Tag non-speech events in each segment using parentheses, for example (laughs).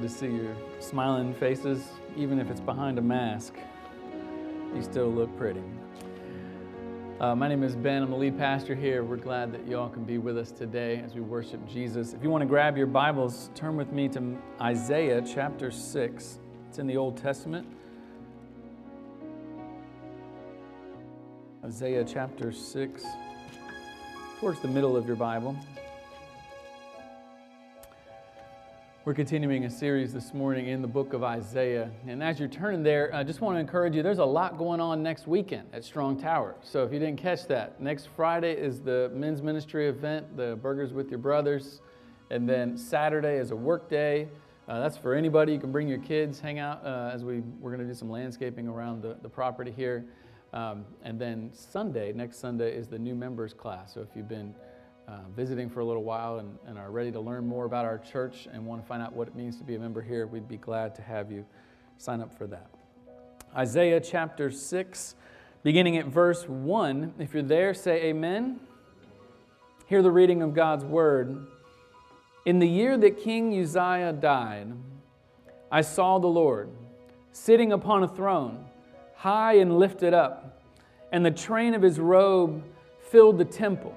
Good to see your smiling faces, even if it's behind a mask. You still look pretty. Uh, my name is Ben. I'm the lead pastor here. We're glad that y'all can be with us today as we worship Jesus. If you want to grab your Bibles, turn with me to Isaiah chapter 6. It's in the Old Testament. Isaiah chapter 6, towards the middle of your Bible. We're continuing a series this morning in the book of Isaiah. And as you're turning there, I just want to encourage you there's a lot going on next weekend at Strong Tower. So if you didn't catch that, next Friday is the men's ministry event, the Burgers with Your Brothers. And then Saturday is a work day. Uh, that's for anybody. You can bring your kids, hang out uh, as we, we're going to do some landscaping around the, the property here. Um, and then Sunday, next Sunday, is the new members class. So if you've been uh, visiting for a little while and, and, are ready to learn more about our church and want to find out what it means to be a member here, we'd be glad to have you sign up for that. Isaiah chapter 6, beginning at verse 1. If you're there, say amen. Hear the reading of God's word. In the year that King Uzziah died, I saw the Lord sitting upon a throne, high and lifted up, and the train of his robe filled the temple.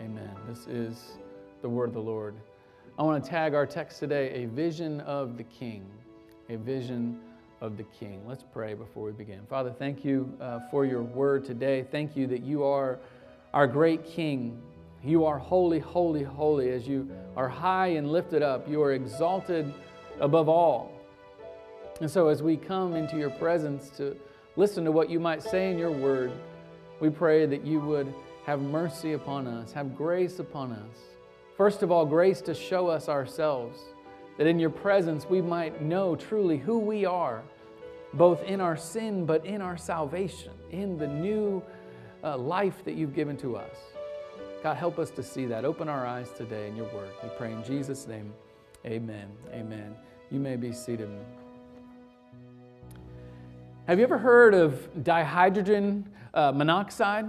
Amen. This is the word of the Lord. I want to tag our text today a vision of the King. A vision of the King. Let's pray before we begin. Father, thank you uh, for your word today. Thank you that you are our great King. You are holy, holy, holy. As you are high and lifted up, you are exalted above all. And so, as we come into your presence to listen to what you might say in your word, we pray that you would have mercy upon us, have grace upon us. First of all, grace to show us ourselves, that in your presence we might know truly who we are, both in our sin but in our salvation, in the new uh, life that you've given to us. God, help us to see that. Open our eyes today in your word. We pray in Jesus' name. Amen. Amen. You may be seated. Have you ever heard of dihydrogen uh, monoxide?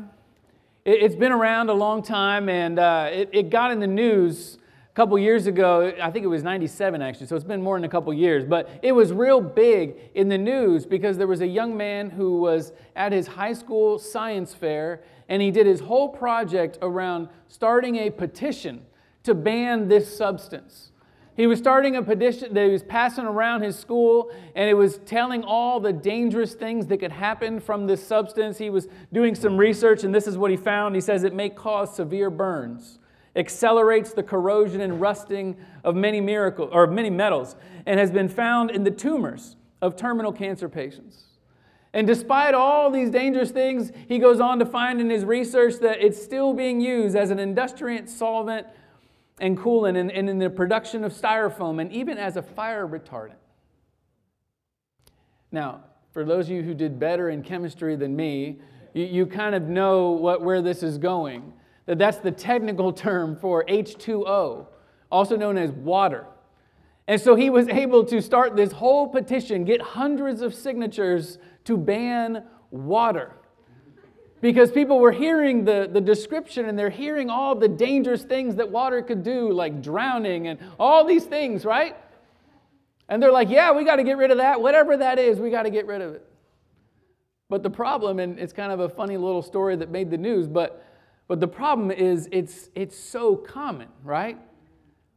It's been around a long time, and uh, it, it, got in the news a couple years ago. I think it was 97, actually, so it's been more than a couple years. But it was real big in the news because there was a young man who was at his high school science fair, and he did his whole project around starting a petition to ban this substance. He was starting a petition that he was passing around his school, and it was telling all the dangerous things that could happen from this substance. He was doing some research, and this is what he found. He says it may cause severe burns, accelerates the corrosion and rusting of many miracle or many metals, and has been found in the tumors of terminal cancer patients. And despite all these dangerous things, he goes on to find in his research that it's still being used as an industrial solvent and coolant and, and in the production of styrofoam and even as a fire retardant. Now, for those of you who did better in chemistry than me, you, you kind of know what, where this is going. That that's the technical term for H2O, also known as water. And so he was (laughs) able to start this whole petition, get hundreds of signatures to ban water because people were hearing the, the description and they're hearing all the dangerous things that water could do, like drowning and all these things, right? And they're like, yeah, we got to get rid of that. Whatever that is, we got to get rid of it. But the problem, and it's kind of a funny little story that made the news, but, but the problem is it's, it's so common, right?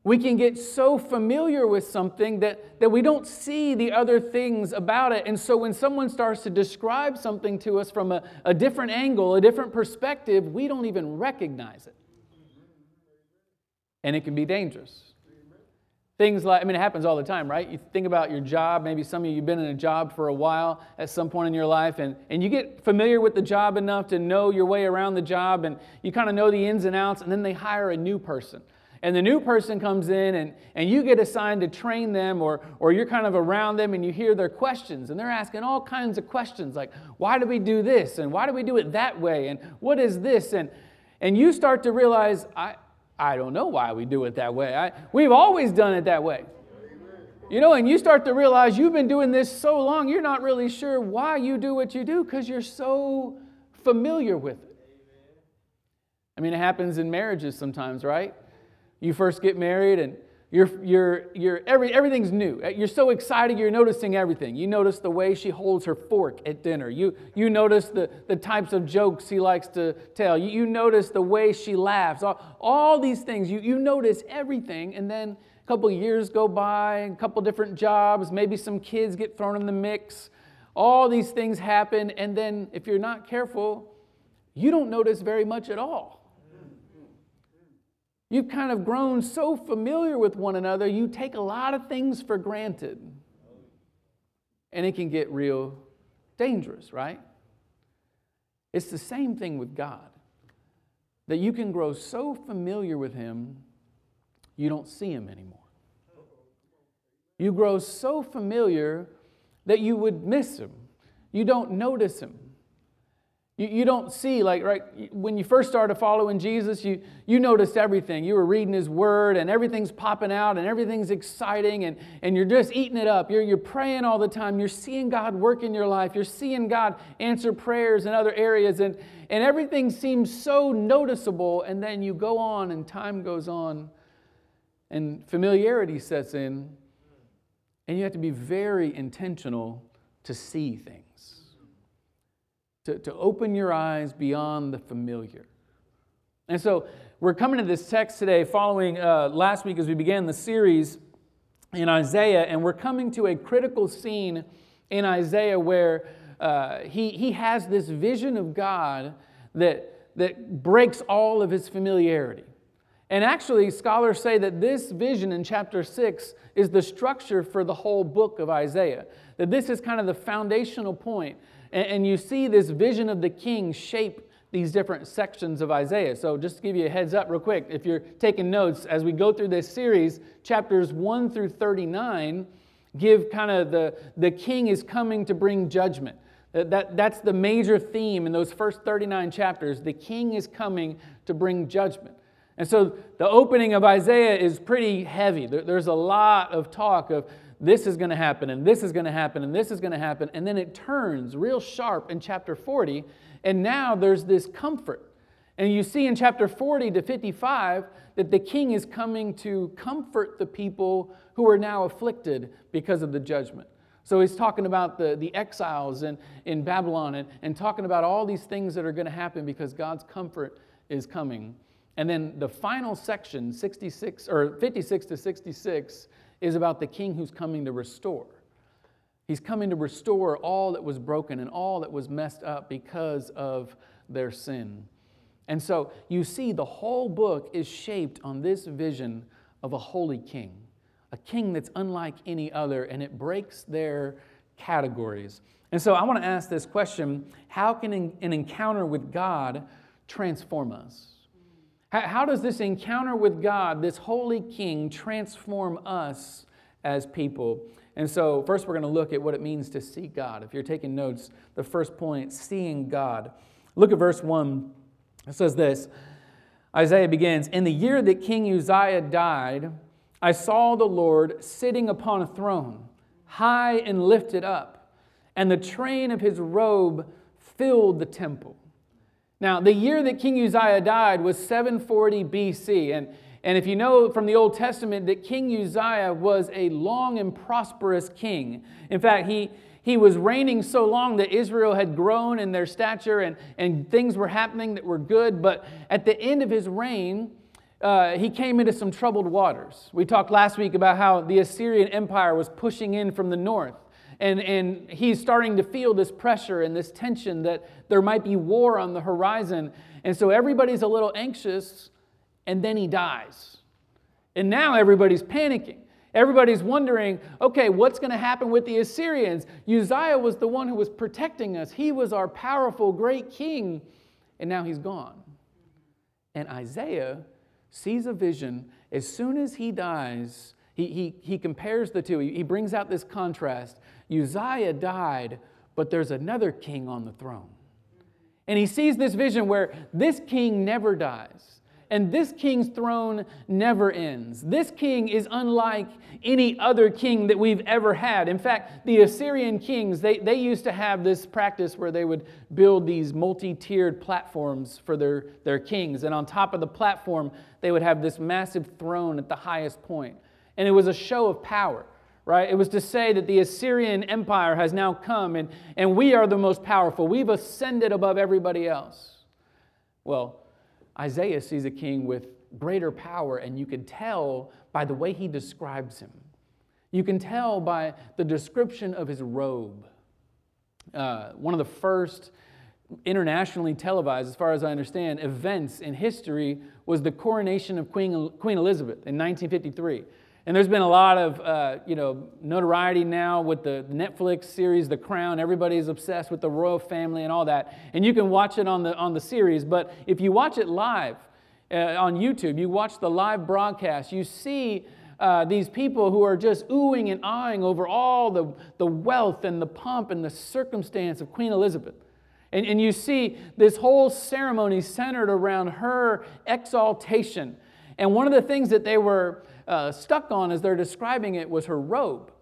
We can get so familiar with something that, that we don't see the other things about it. And so when someone starts to describe something to us from a, a different angle, a different perspective, we don't even recognize it. And it can be dangerous. Things like, I mean, it happens all the time, right? You think about your job. Maybe some of you have been in a job for a while at some point in your life, and, and you get familiar with the job enough to know your way around the job, and you kind of know the ins and outs, and then they hire a new person. And the new person comes in, and, and you get assigned to train them, or, or you're kind of around them, and you hear their questions, and they're asking all kinds of questions like, why do we do this? And why do we do it that way? And what is this? And, and you start to realize, I, I don't know why we do it that way. I, we've always done it that way. You know, and you start to realize you've been doing this so long, you're not really sure why you do what you do because you're so familiar with it. I mean, it happens in marriages sometimes, right? You first get married and you're, you're, you're every, everything's new. Uh, you're so excited, you're noticing everything. You notice the way she holds her fork at dinner. You, you notice the, the types of jokes he likes to tell. You, you notice the way she laughs. All, all these things. You, you notice everything. And then a couple years go by, a couple different jobs, maybe some kids get thrown in the mix. All these things happen. And then if you're not careful, you don't notice very much at all. You've kind of grown so familiar with one another, you take a lot of things for granted. And it can get real dangerous, right? It's the same thing with God. That you can grow so familiar with Him, you don't see Him anymore. You grow so familiar that you would miss Him. You don't notice Him. You, you don't see, like, right, when you first started following Jesus, you, you noticed everything. You were reading His Word, and everything's popping out, and everything's exciting, and, and you're just eating it up. You're, you're praying all the time. You're seeing God work in your life. You're seeing God answer prayers in other areas, and, and everything seems so noticeable. And then you go on, and time goes on, and familiarity sets in, and you have to be very intentional to see things to, to open your eyes beyond the familiar. And so we're coming to this text today following uh, last week as we began the series in Isaiah, and we're coming to a critical scene in Isaiah where uh, he, he has this vision of God that, that breaks all of his familiarity. And actually, scholars say that this vision in chapter 6 is the structure for the whole book of Isaiah. That this is kind of the foundational point and, and you see this vision of the king shape these different sections of Isaiah. So, just to give you a heads up, real quick, if you're taking notes, as we go through this series, chapters 1 through 39 give kind of the, the king is coming to bring judgment. That, that, that's the major theme in those first 39 chapters. The king is coming to bring judgment. And so, the opening of Isaiah is pretty heavy. There, there's a lot of talk of this is going to happen, and this is going to happen, and this is going to happen. And then it turns real sharp in chapter 40, and now there's this comfort. And you see in chapter 40 to 55 that the king is coming to comfort the people who are now afflicted because of the judgment. So he's talking about the, the exiles in, in Babylon and, and talking about all these things that are going to happen because God's comfort is coming. And then the final section, 66 or 56 to 66, is about the king who's coming to restore. He's coming to restore all that was broken and all that was messed up because of their sin. And so you see, the whole book is shaped on this vision of a holy king, a king that's unlike any other, and it breaks their categories. And so I want to ask this question How can an encounter with God transform us? How does this encounter with God, this holy king, transform us as people? And so, first, we're going to look at what it means to see God. If you're taking notes, the first point, seeing God. Look at verse 1. It says this Isaiah begins In the year that King Uzziah died, I saw the Lord sitting upon a throne, high and lifted up, and the train of his robe filled the temple. Now, the year that King Uzziah died was 740 BC. And, and if you know from the Old Testament that King Uzziah was a long and prosperous king. In fact, he, he was reigning so long that Israel had grown in their stature and, and things were happening that were good. But at the end of his reign, uh, he came into some troubled waters. We talked last week about how the Assyrian Empire was pushing in from the north. And, and he's starting to feel this pressure and this tension that there might be war on the horizon. And so everybody's a little anxious, and then he dies. And now everybody's panicking. Everybody's wondering, okay, what's going to happen with the Assyrians? Uzziah was the one who was protecting us. He was our powerful, great king, and now he's gone. And Isaiah sees a vision. As soon as he dies, he, he, he compares the two. He, he brings out this contrast. Uzziah died, but there's another king on the throne. And he sees this vision where this king never dies and this king's throne never ends. This king is unlike any other king that we've ever had. In fact, the Assyrian kings, they, they used to have this practice where they would build these multi tiered platforms for their, their kings. And on top of the platform, they would have this massive throne at the highest point. And it was a show of power. Right? It was to say that the Assyrian Empire has now come and, and we are the most powerful. We've ascended above everybody else. Well, Isaiah sees a king with greater power, and you can tell by the way he describes him. You can tell by the description of his robe. Uh, one of the first internationally televised, as far as I understand, events in history was the coronation of Queen, Queen Elizabeth in 1953. And there's been a lot of uh, you know, notoriety now with the Netflix series The Crown. Everybody's obsessed with the royal family and all that. And you can watch it on the, on the series. But if you watch it live uh, on YouTube, you watch the live broadcast, you see uh, these people who are just oohing and eyeing over all the, the wealth and the pomp and the circumstance of Queen Elizabeth. And, and you see this whole ceremony centered around her exaltation. And one of the things that they were uh, stuck on as they're describing it was her robe.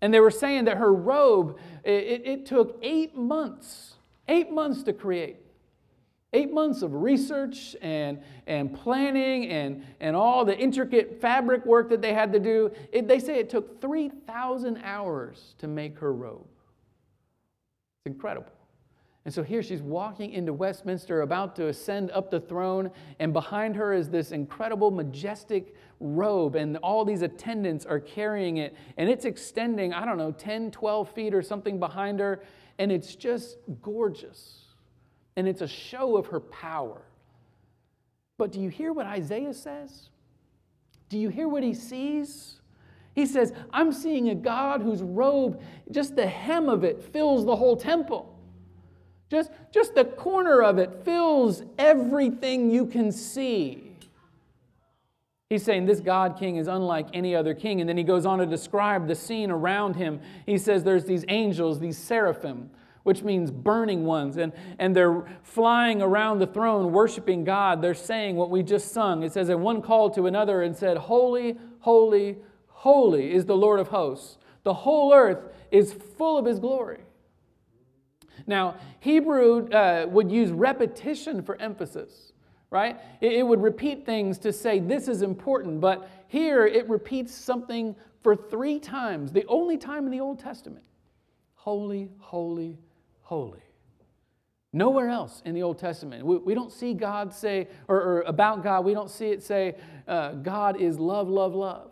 And they were saying that her robe, it, it took eight months, eight months to create. Eight months of research and, and planning and, and all the intricate fabric work that they had to do. It, they say it took 3,000 hours to make her robe. It's incredible. And so here she's walking into Westminster, about to ascend up the throne, and behind her is this incredible, majestic robe, and all these attendants are carrying it, and it's extending, I don't know, 10, 12 feet or something behind her, and it's just gorgeous. And it's a show of her power. But do you hear what Isaiah says? Do you hear what he sees? He says, I'm seeing a God whose robe, just the hem of it, fills the whole temple. Just, just the corner of it fills everything you can see. He's saying this God king is unlike any other king. And then he goes on to describe the scene around him. He says there's these angels, these seraphim, which means burning ones, and, and they're flying around the throne worshiping God. They're saying what we just sung. It says, And one called to another and said, Holy, holy, holy is the Lord of hosts. The whole earth is full of his glory. Now, Hebrew uh, would use repetition for emphasis, right? It, it would repeat things to say this is important, but here it repeats something for three times, the only time in the Old Testament holy, holy, holy. Nowhere else in the Old Testament. We, we don't see God say, or, or, about God, we don't see it say, uh, God is love, love, love,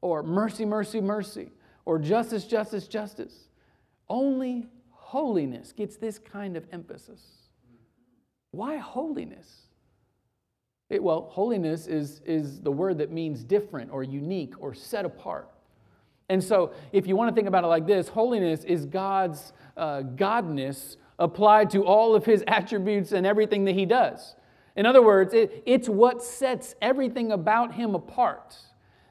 or mercy, mercy, mercy, or justice, justice, justice. Only holiness gets this kind of emphasis. Why holiness? It, well, holiness is, is the word that means different or unique or set apart. And so, if you want to think about it like this, holiness is God's uh, godness applied to all of his (laughs) attributes and everything that he does. In other words, it, it's what sets everything about him apart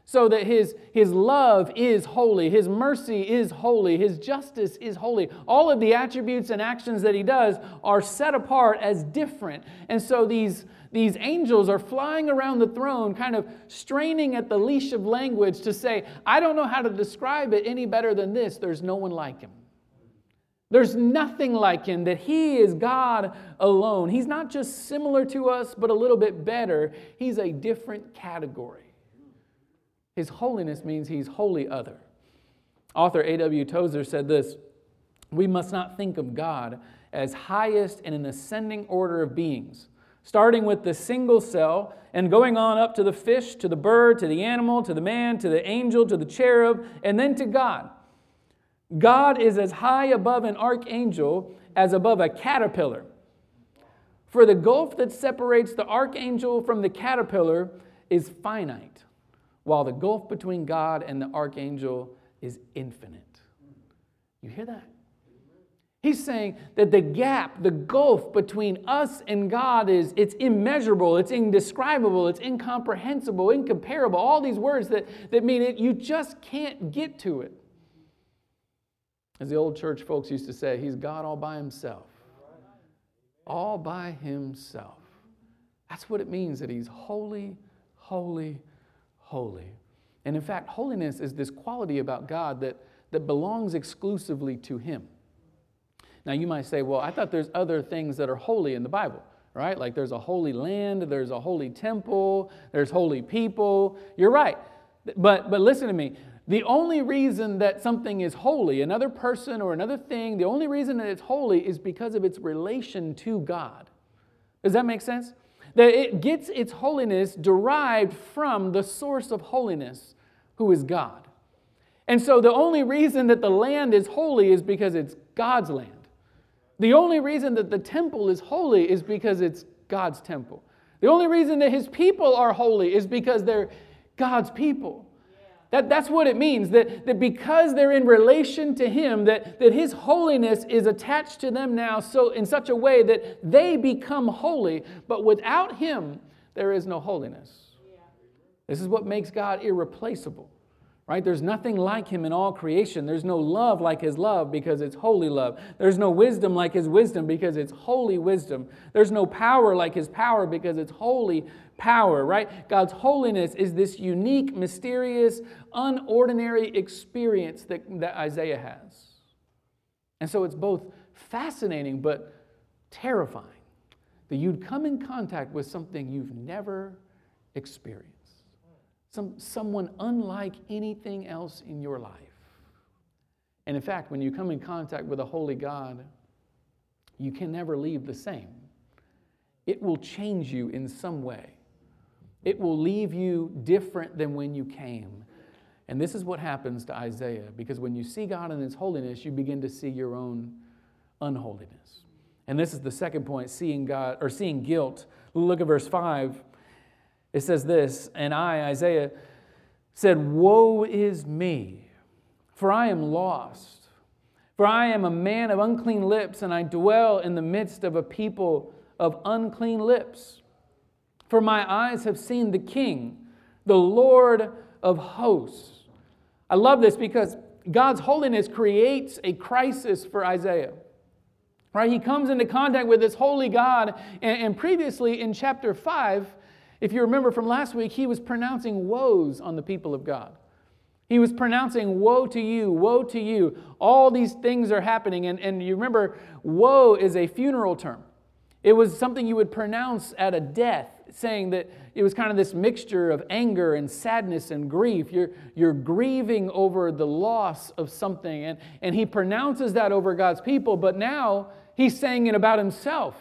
so that his, his love is holy, his mercy is holy, his justice is holy. All of the attributes and actions that he does are set apart as different. And so these, these angels are flying around the throne, kind of straining at the leash of language to say, I don't know how to describe it any better than this. There's no one like him. There's nothing like him, that he is God alone. He's not just similar to us, but a little bit better. He's a different category. His holiness means he's wholly other. Author A.W. Tozer said this We must not think of God as highest in an ascending order of beings, starting with the single cell and going on up to the fish, to the bird, to the animal, to the man, to the angel, to the cherub, and then to God. God is as high above an archangel as above a caterpillar. For the gulf that separates the archangel from the caterpillar is finite, while the gulf between God and the archangel is infinite. You hear that? He's saying that the gap, the gulf between us and God is it's immeasurable, it's indescribable, it's incomprehensible, incomparable. All these words that, that mean it, you just can't get to it. As the old church folks used to say, he's God all by himself. All by himself. That's what it means that he's holy, holy, holy. And in fact, holiness is this quality about God that, that belongs exclusively to him. Now, you might say, well, I thought there's other things that are holy in the Bible, right? Like there's a holy land, there's a holy temple, there's holy people. You're right. But, but listen to me. The only reason that something is holy, another person or another thing, the only reason that it's holy is because of its relation to God. Does that make sense? That it gets its holiness derived from the source of holiness, who is God. And so the only reason that the land is holy is because it's God's land. The only reason that the temple is holy is because it's God's temple. The only reason that his people are holy is because they're God's people. That, that's what it means, that, that because they're in relation to him, that, that his holiness is attached to them now so in such a way that they become holy, but without him, there is no holiness. This is what makes God irreplaceable right? There's nothing like him in all creation. There's no love like his love because it's holy love. There's no wisdom like his wisdom because it's holy wisdom. There's no power like his power because it's holy power, right? God's holiness is this unique, mysterious, unordinary experience that, that Isaiah has. And so it's both fascinating but terrifying that you'd come in contact with something you've never experienced some, someone unlike anything else in your life. And in fact, when you come in contact with a holy God, you can never leave the same. It will change you in some way. It will leave you different than when you came. And this is what happens to Isaiah because when you see God in His holiness, you begin to see your own unholiness. And this is the second point seeing God or seeing guilt. Look at verse 5. It says this, and I, Isaiah, said, Woe is me, for I am lost. For I am a man of unclean lips, and I dwell in the midst of a people of unclean lips. For my eyes have seen the King, the Lord of hosts. I love this because God's holiness creates a crisis for Isaiah. Right? He comes into contact with this holy God, and, and previously in chapter 5, if you remember from last week, he was pronouncing woes on the people of God. He was pronouncing, Woe to you, woe to you. All these things are happening. And, and you remember, woe is a funeral term. It was something you would pronounce at a death, saying that it was kind of this mixture of anger and sadness and grief. You're, you're grieving over the loss of something. And, and he pronounces that over God's people, but now he's saying it about himself.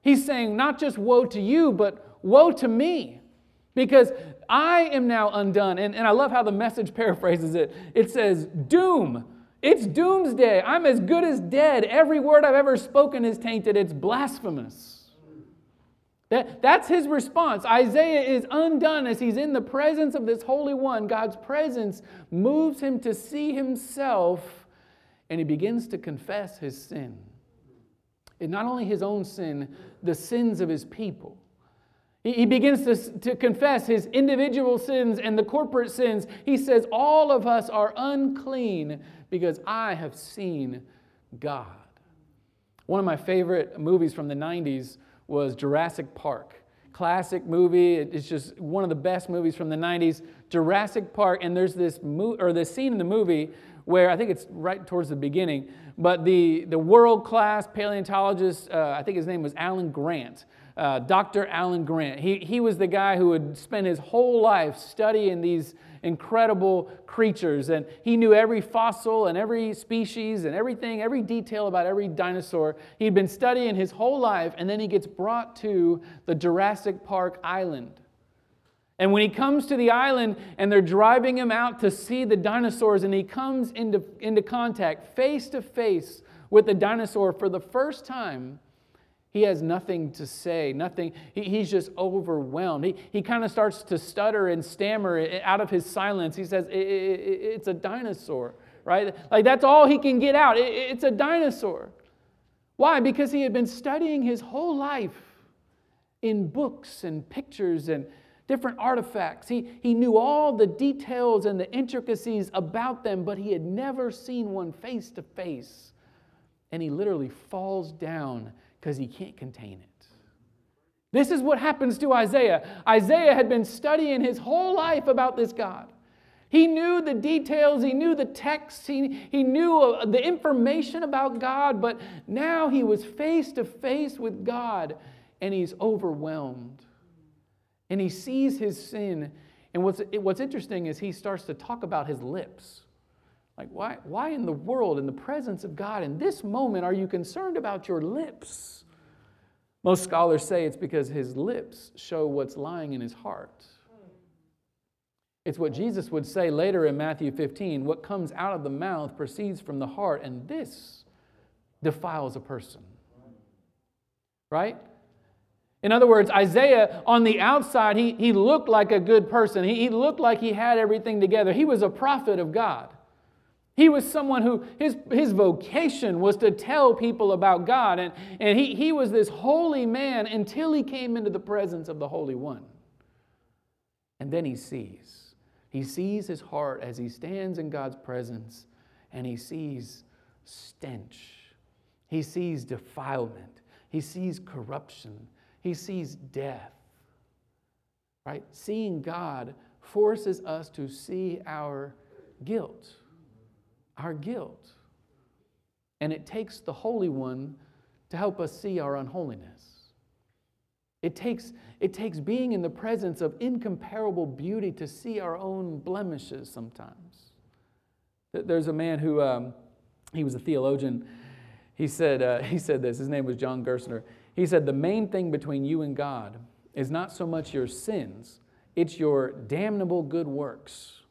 He's saying, not just woe to you, but Woe to me, because I am now undone. And, and I love how the message (laughs) paraphrases it. It says, Doom. It's doomsday. I'm as good as dead. Every word I've ever spoken is tainted. It's blasphemous. That, that's his response. Isaiah is undone as he's in the presence of this Holy One. God's presence moves him to see himself, and he begins to confess his sin. And not only his own sin, the sins of his people. He begins to, to confess his individual sins and the corporate sins. He says, All of us are unclean because I have seen God. One of my favorite movies from the 90s was Jurassic Park. Classic movie. It's just one of the best movies from the 90s. Jurassic Park, and there's this mo- or this scene in the movie where I think it's right towards the beginning, but the, the world class paleontologist, uh, I think his name was Alan Grant, uh, Dr. Alan Grant. He, he was the guy who would spend his whole life studying these incredible creatures, and he knew every fossil and every species and everything, every detail about every dinosaur. He'd been studying his whole life, and then he gets brought to the Jurassic Park island. And when he comes to the island and they're driving him out to see the dinosaurs, and he comes into, into contact face to face with the dinosaur for the first time, he has nothing to say, nothing. He, he's just overwhelmed. He, he kind of starts to stutter and stammer out of his silence. He says, it, it, It's a dinosaur, right? Like that's all he can get out. It, it's a dinosaur. Why? Because he had been studying his whole life in books and pictures and different artifacts. He, he knew all the details and the intricacies about them, but he had never seen one face to face. And he literally falls down because he can't contain it. This is what happens to Isaiah. Isaiah had been studying his whole life about this God. He knew the details, he knew the texts, he, he knew uh, the information about God, but now he was face to face with God and he's overwhelmed. And he sees his sin. And what's, what's interesting is he starts to talk about his lips. Like, why, why in the world, in the presence of God, in this moment, are you concerned about your lips? Most scholars say it's because his lips show what's lying in his heart. It's what Jesus would say later in Matthew 15 what comes out of the mouth proceeds from the heart, and this defiles a person. Right? In other words, Isaiah, on the outside, he, he looked like a good person. He, he looked like he had everything together. He was a prophet of God. He was someone who, his, his vocation was to tell people about God. And, and he, he was this holy man until he came into the presence of the Holy One. And then he sees. He sees his heart as he stands in God's presence and he sees stench. He sees defilement. He sees corruption. He sees death. Right? Seeing God forces us to see our guilt our guilt. And it takes the Holy One to help us see our unholiness. It takes, it takes being in the presence of incomparable beauty to see our own blemishes sometimes. There's a man who, um, he was a theologian. He said, uh, (laughs) he said this, his name was John Gerstner. He said, The main thing between you and God is not so much your sins, it's your damnable good works.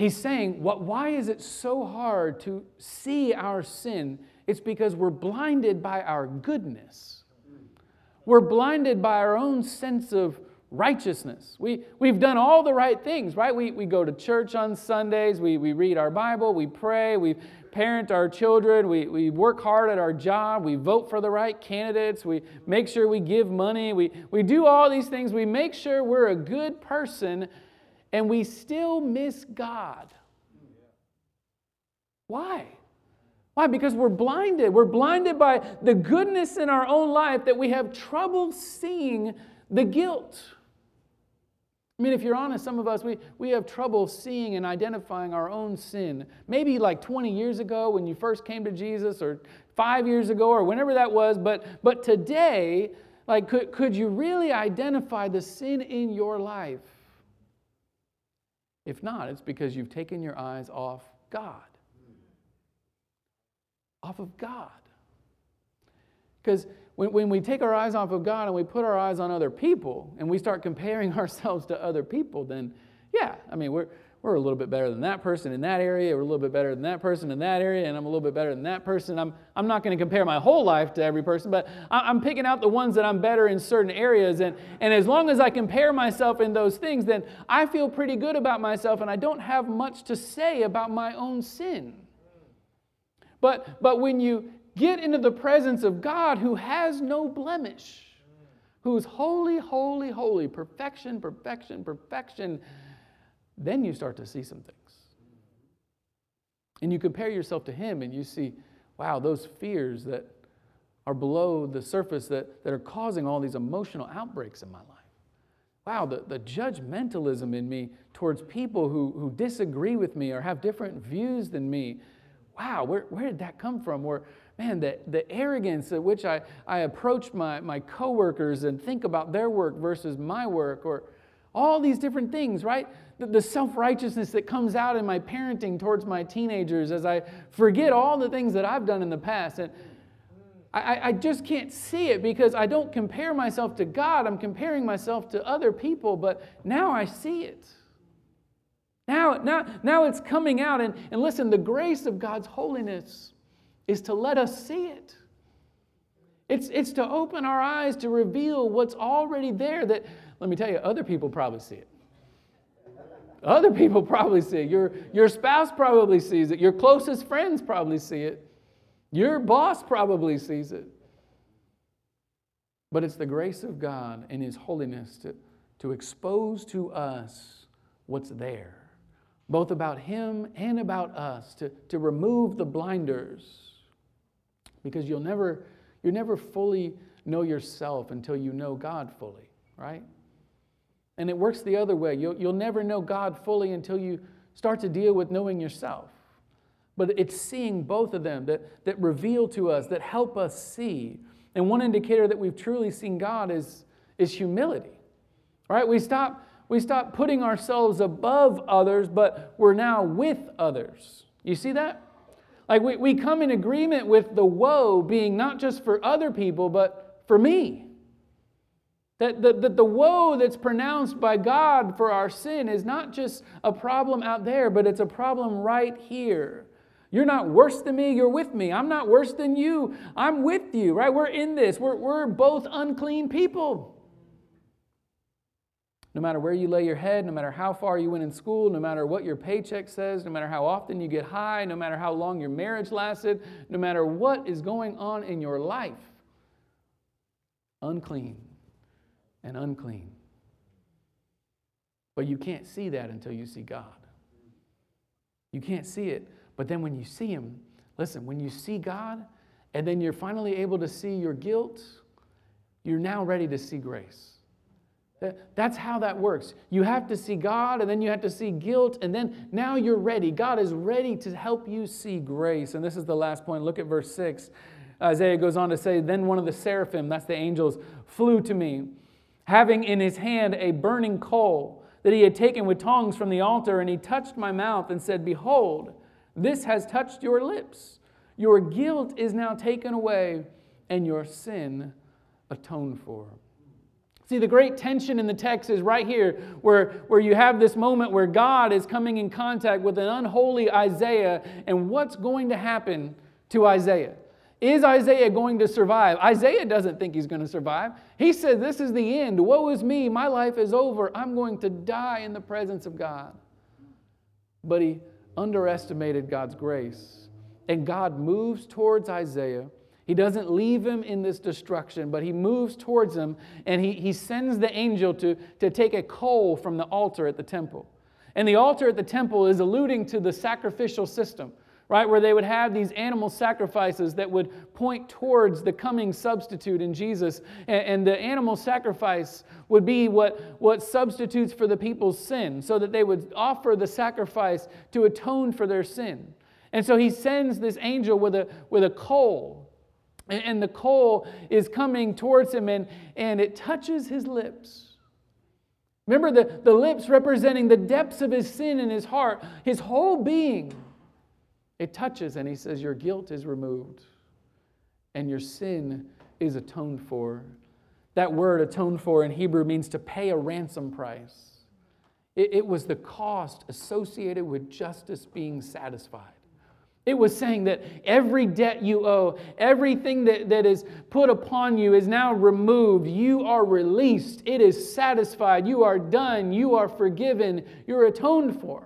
He's saying, what, why is it so hard to see our sin? It's because we're blinded by our goodness. We're blinded by our own sense of righteousness. We, we've done all the right things, right? We, we go to church on Sundays, we, we read our Bible, we pray, we parent our children, we, we work hard at our job, we vote for the right candidates, we make sure we give money, we, we do all these things. We make sure we're a good person and we still miss God. Why? Why? Because we're blinded. We're blinded by the goodness in our own life that we have trouble seeing the guilt. I mean, if you're honest, some of us, we, we have trouble seeing and identifying our own sin. Maybe like 20 years ago when you first came to Jesus, or five years ago, or whenever that was, but, but today, like, could, could you really identify the sin in your life? If not, it's because you've taken your eyes off God. Off of God. Because when, when we take our eyes off of God and we put our eyes on other people and we start comparing (laughs) ourselves to other people, then yeah, I mean, we're, we're a little bit better than that person in that area, we're a little bit better than that person in that area, and I'm a little bit better than that person. I'm, I'm not going to compare my whole life to every person, but I'm picking out the ones that I'm better in certain areas. And, and as long as I compare myself in those things, then I feel pretty good about myself, and I don't have much to say about my own sin. But, but when you get into the presence of God who has no blemish, who's holy, holy, holy, perfection, perfection, perfection, then you start to see some things. And you compare yourself to him and you see, wow, those fears that are below the surface that, that are causing all these emotional outbreaks in my life. wow, the, the judgmentalism in me towards people who, who disagree with me or have different views than me. Wow, where, where did that come from? Where, man, the, the arrogance at which I, I approach my, my coworkers and think about their work versus my work, or all these different things, right? The, the self righteousness that comes out in my parenting towards my teenagers as I forget all the things that I've done in the past. And I, I just can't see it because I don't compare myself to God. I'm comparing myself to other people, but now I see it. Now, now, now it's coming out. And, and listen, the grace of God's holiness is to let us see it. It's, it's to open our eyes to reveal what's already there that, let me tell you, other people probably see it. Other people probably see it. Your, your spouse probably sees it. Your closest friends probably see it. Your boss probably sees it. But it's the grace of God and His holiness to, to expose to us what's there, both about Him and about us, to, to remove the blinders. Because you'll never, you never fully know yourself until you know God fully, right? And it works the other way. You'll, you'll never know God fully until you start to deal with knowing yourself. But it's seeing both of them that, that reveal to us, that help us see. And one indicator that we've truly seen God is, is humility. Right? We stop, we stop putting ourselves above others, but we're now with others. You see that? Like we, we come in agreement with the woe being not just for other people, but for me. That the, the, the woe that's pronounced by God for our sin is not just a problem out there, but it's a problem right here. You're not worse than me, you're with me. I'm not worse than you, I'm with you, right? We're in this. We're, we're both unclean people. No matter where you lay your head, no matter how far you went in school, no matter what your paycheck says, no matter how often you get high, no matter how long your marriage lasted, no matter what is going on in your life, unclean and unclean. But you can't see that until you see God. You can't see it but then when you see Him, listen, when you see God, and then you're finally able to see your guilt, you're now ready to see grace. That's how that works. You have to see God, and then you have to see guilt, and then now you're ready. God is ready to help you see grace. And this is the last point. Look at verse 6. Isaiah goes on to say, Then one of the seraphim, that's the angels, flew to me, having in his hand a burning coal that he had taken with tongs from the altar, and he touched my mouth and said, Behold, this has touched your lips. Your guilt is now taken away, and your sin atoned for. See, the great tension in the text is right here, where, where you have this moment where God is coming in contact with an unholy Isaiah, and what's going to happen to Isaiah? Is Isaiah going to survive? Isaiah doesn't think he's going to survive. He said, This is the end. Woe is me. My life is over. I'm going to die in the presence of God. But he underestimated God's grace. And God moves towards Isaiah. He doesn't leave him in this destruction, but he moves towards him and he, he sends the angel to, to take a coal from the altar at the temple. And the altar at the temple is alluding to the sacrificial system right? Where they would have these animal sacrifices that would point towards the coming substitute in Jesus. And, and, the animal sacrifice would be what, what substitutes for the people's sin, so that they would offer the sacrifice to atone for their sin. And so he sends this angel with a, with a coal. And, and the coal is coming towards him, and, and it touches his lips. Remember the, the lips representing the depths of his sin in his heart, his whole being it touches, and he says, Your guilt is removed and your sin is atoned for. That word atoned for in Hebrew means to pay a ransom price. It, it, was the cost associated with justice being satisfied. It was saying that every debt you owe, everything that, that is put upon you is now removed. You are released. It is satisfied. You are done. You are forgiven. You're atoned for.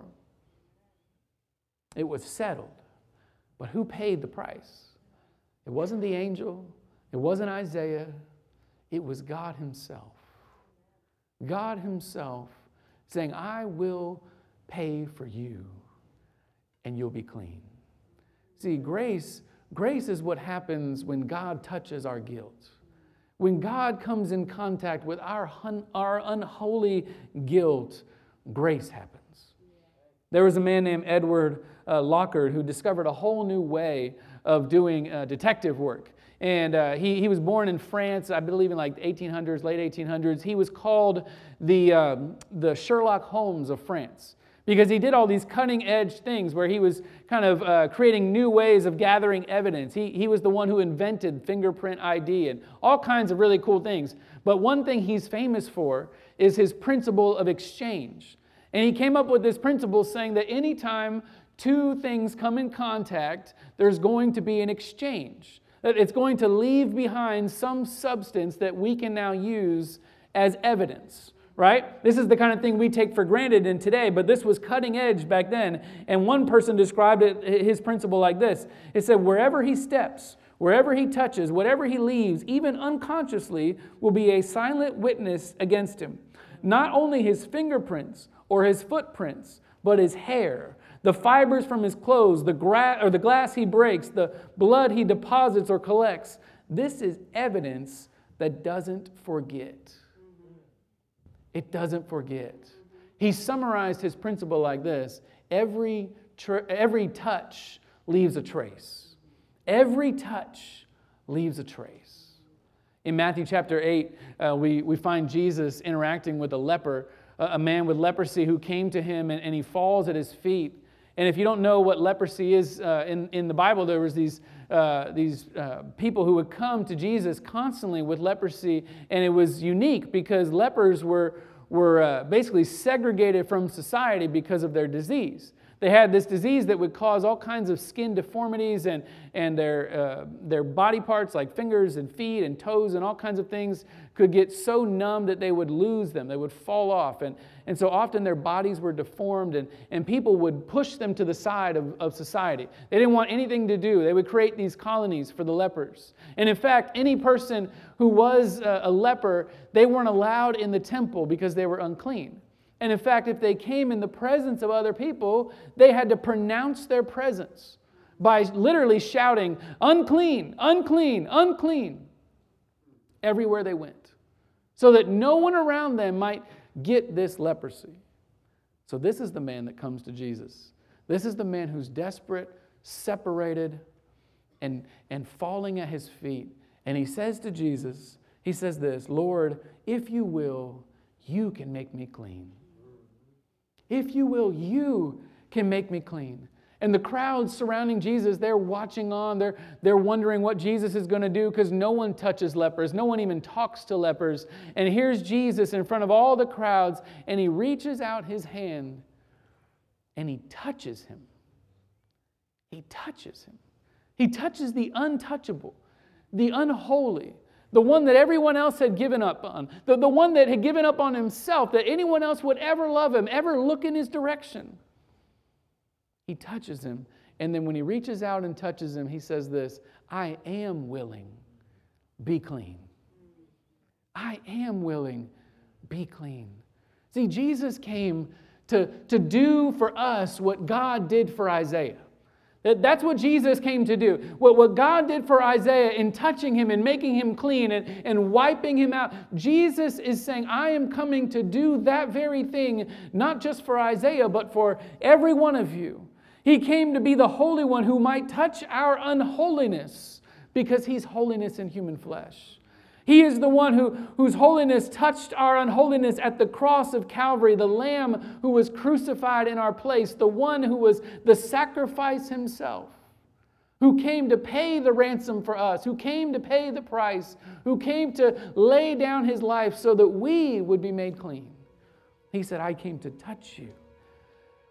It was settled. But who paid the price? It wasn't the angel, it wasn't Isaiah, it was God Himself. God Himself saying, I will pay for you and you'll be clean. See, grace, grace is what happens when God touches our guilt. When God comes in contact with our, our unholy guilt, grace happens. There was a man named Edward uh, Locard who discovered a whole new way of doing uh, detective work. And uh, he, he was born in France, I believe in like 1800s, late 1800s. He was called the, um, the Sherlock Holmes of France because he did all these cutting edge things where he was kind of uh, creating new ways of gathering evidence. He, he was the one who invented fingerprint ID and all kinds of really cool things. But one thing he's famous for is his principle of exchange. And he came up with this principle saying that anytime two things come in contact, there's going to be an exchange. That it's going to leave behind some substance that we can now use as evidence right? This is the kind of thing we take for granted in today, but this was cutting edge back then. And one person described it, his principle like this it said, wherever he steps, wherever he touches, whatever he leaves, even unconsciously, will be a silent witness against him. Not only his fingerprints or his footprints, but his hair, the fibers from his clothes, the, gra- or the glass he breaks, the blood he deposits or collects. This is evidence that doesn't forget. It doesn't forget. He summarized his principle like this every, every touch leaves a trace. Every touch leaves a trace. In Matthew chapter 8, uh, we, we find Jesus interacting with a leper, a man with leprosy who came to him and, and he falls at his feet. And if you don't know what leprosy is uh, in, in the Bible, there was these, uh, these uh, people who would come to Jesus constantly with leprosy, and it was unique because lepers were, were uh, basically segregated from society because of their disease. They had this disease that would cause all kinds of skin deformities and, and their, uh, their body parts, like fingers and feet and toes and all kinds of things, could get so numb that they would lose them. They would fall off. And, and so often their bodies were deformed, and, and people would push them to the side of, of society. They didn't want anything to do. They would create these colonies for the lepers. And in fact, any person who was a, a leper, they weren't allowed in the temple because they were unclean. And in fact, if they came in the presence of other people, they had to pronounce their presence by literally shouting, unclean, unclean, unclean, everywhere they went, so that no one around them might get this leprosy. So, this is the man that comes to Jesus. This is the man who's desperate, separated, and, and falling at his feet. And he says to Jesus, He says this Lord, if you will, you can make me clean. If you will, you can make me clean. And the crowds surrounding Jesus, they're watching on. They're, they're wondering what Jesus is going to do because no one touches lepers. No one even talks to lepers. And here's Jesus in front of all the crowds, and he reaches out his hand and he touches him. He touches him. He touches the untouchable, the unholy, the one that everyone else had given up on, the, the one that had given up on himself, that anyone else would ever love him, ever look in his direction. He touches him. And then when he reaches out and touches him, he says this I am willing, be clean. I am willing, be clean. See, Jesus came to, to do for us what God did for Isaiah. That's what Jesus came to do. What, what God did for Isaiah in touching him and making him clean and, and wiping him out, Jesus is saying, I am coming to do that very thing, not just for Isaiah, but for every one of you. He came to be the Holy One who might touch our unholiness because he's holiness in human flesh. He is the one who, whose holiness touched our unholiness at the cross of Calvary, the Lamb who was crucified in our place, the one who was the sacrifice himself, who came to pay the ransom for us, who came to pay the price, who came to lay down his life so that we would be made clean. He said, I came to touch you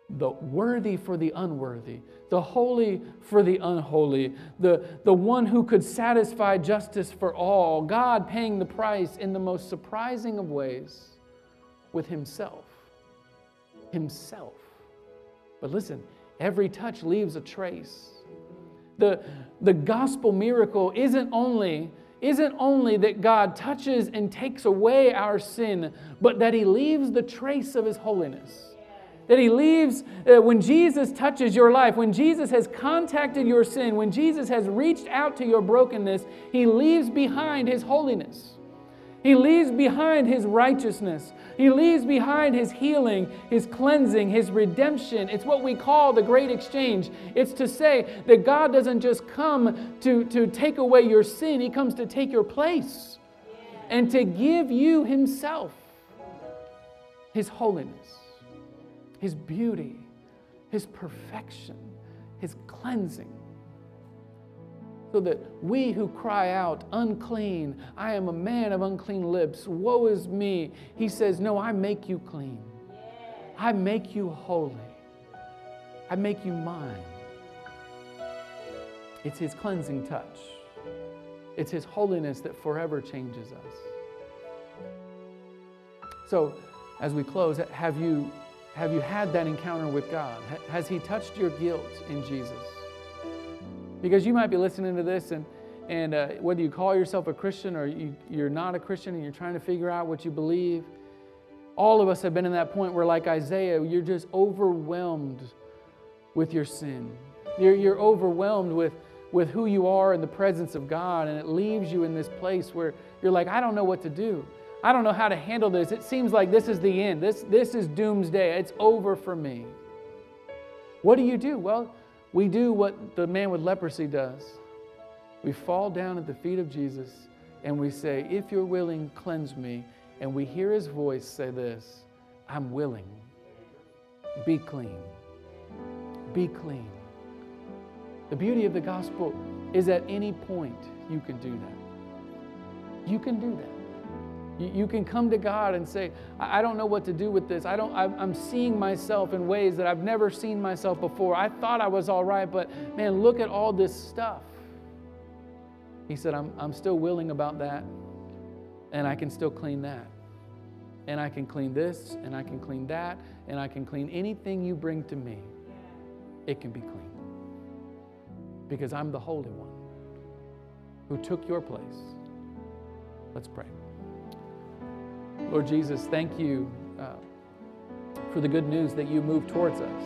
the worthy for the unworthy, the holy for the unholy, the, the one who could satisfy justice for all, God paying the price in the most surprising of ways with Himself. Himself. But listen, every touch leaves a trace. The, the gospel miracle isn't only isn't only that God touches and takes away our sin, but that He leaves the trace of His holiness That He leaves uh, when Jesus touches your life, when Jesus has contacted your sin, when Jesus has reached out to your brokenness, He leaves behind His holiness. He leaves behind His righteousness. He leaves behind His healing, His cleansing, His redemption. It's what we call the great exchange. It's to say that God doesn't just come to, to take away your sin, He comes to take your place and to give you Himself, His holiness. His beauty, His perfection, His cleansing. So that we who cry out, unclean, I am a man of unclean lips, woe is me, He says, No, I make you clean. I make you holy. I make you mine. It's His cleansing touch. It's His holiness that forever changes us. So, as we close, have you have you had that encounter with God? Has He touched your guilt in Jesus? Because you might be listening to this, and, and uh, whether you call yourself a Christian or you, you're not a Christian and you're trying to figure out what you believe, all of us have been in that point where, like Isaiah, you're just overwhelmed with your sin. You're, you're overwhelmed with, with who you are in the presence of God, and it leaves you in this place where you're like, I don't know what to do. I don't know how to handle this. It seems like this is the end. This, this is doomsday. It's over for me. What do you do? Well, we do what the man with leprosy does. We fall down at the feet of Jesus and we say, If you're willing, cleanse me. And we hear his voice say this I'm willing. Be clean. Be clean. The beauty of the gospel is at any point you can do that. You can do that. You, can come to God and say, I don't know what to do with this. I don't, I'm seeing myself in ways that I've never seen myself before. I thought I was all right, but man, look at all this stuff. He said, I'm, I'm still willing about that, and I can still clean that. And I can clean this, and I can clean that, and I can clean anything you bring to me. It can be clean. Because I'm the Holy One who took your place. Let's pray. Lord Jesus, thank you uh, for the good news that you move towards us,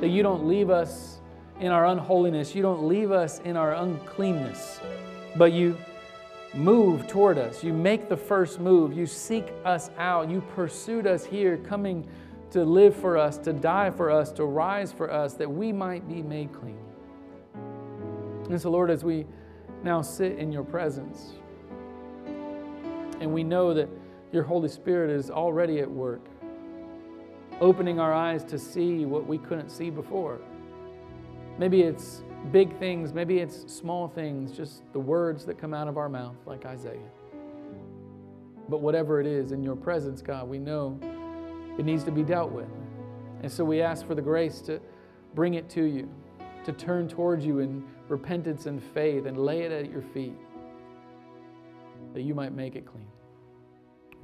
that you don't leave us in our unholiness, you don't leave us in our uncleanness, but you move toward us. You make the first move. You seek us out. You pursued us here, coming to live for us, to die for us, to rise for us, that we might be made clean. And so, Lord, as we now sit in your presence, and we know that your Holy Spirit is already at work, opening our eyes to see what we couldn't see before. Maybe it's big things, maybe it's small things, just the words that come out of our mouth, like Isaiah. But whatever it is, in your presence, God, we know it needs to be dealt with. And so we ask for the grace to bring it to you, to turn towards you in repentance and faith and lay it at your feet, that you might make it clean.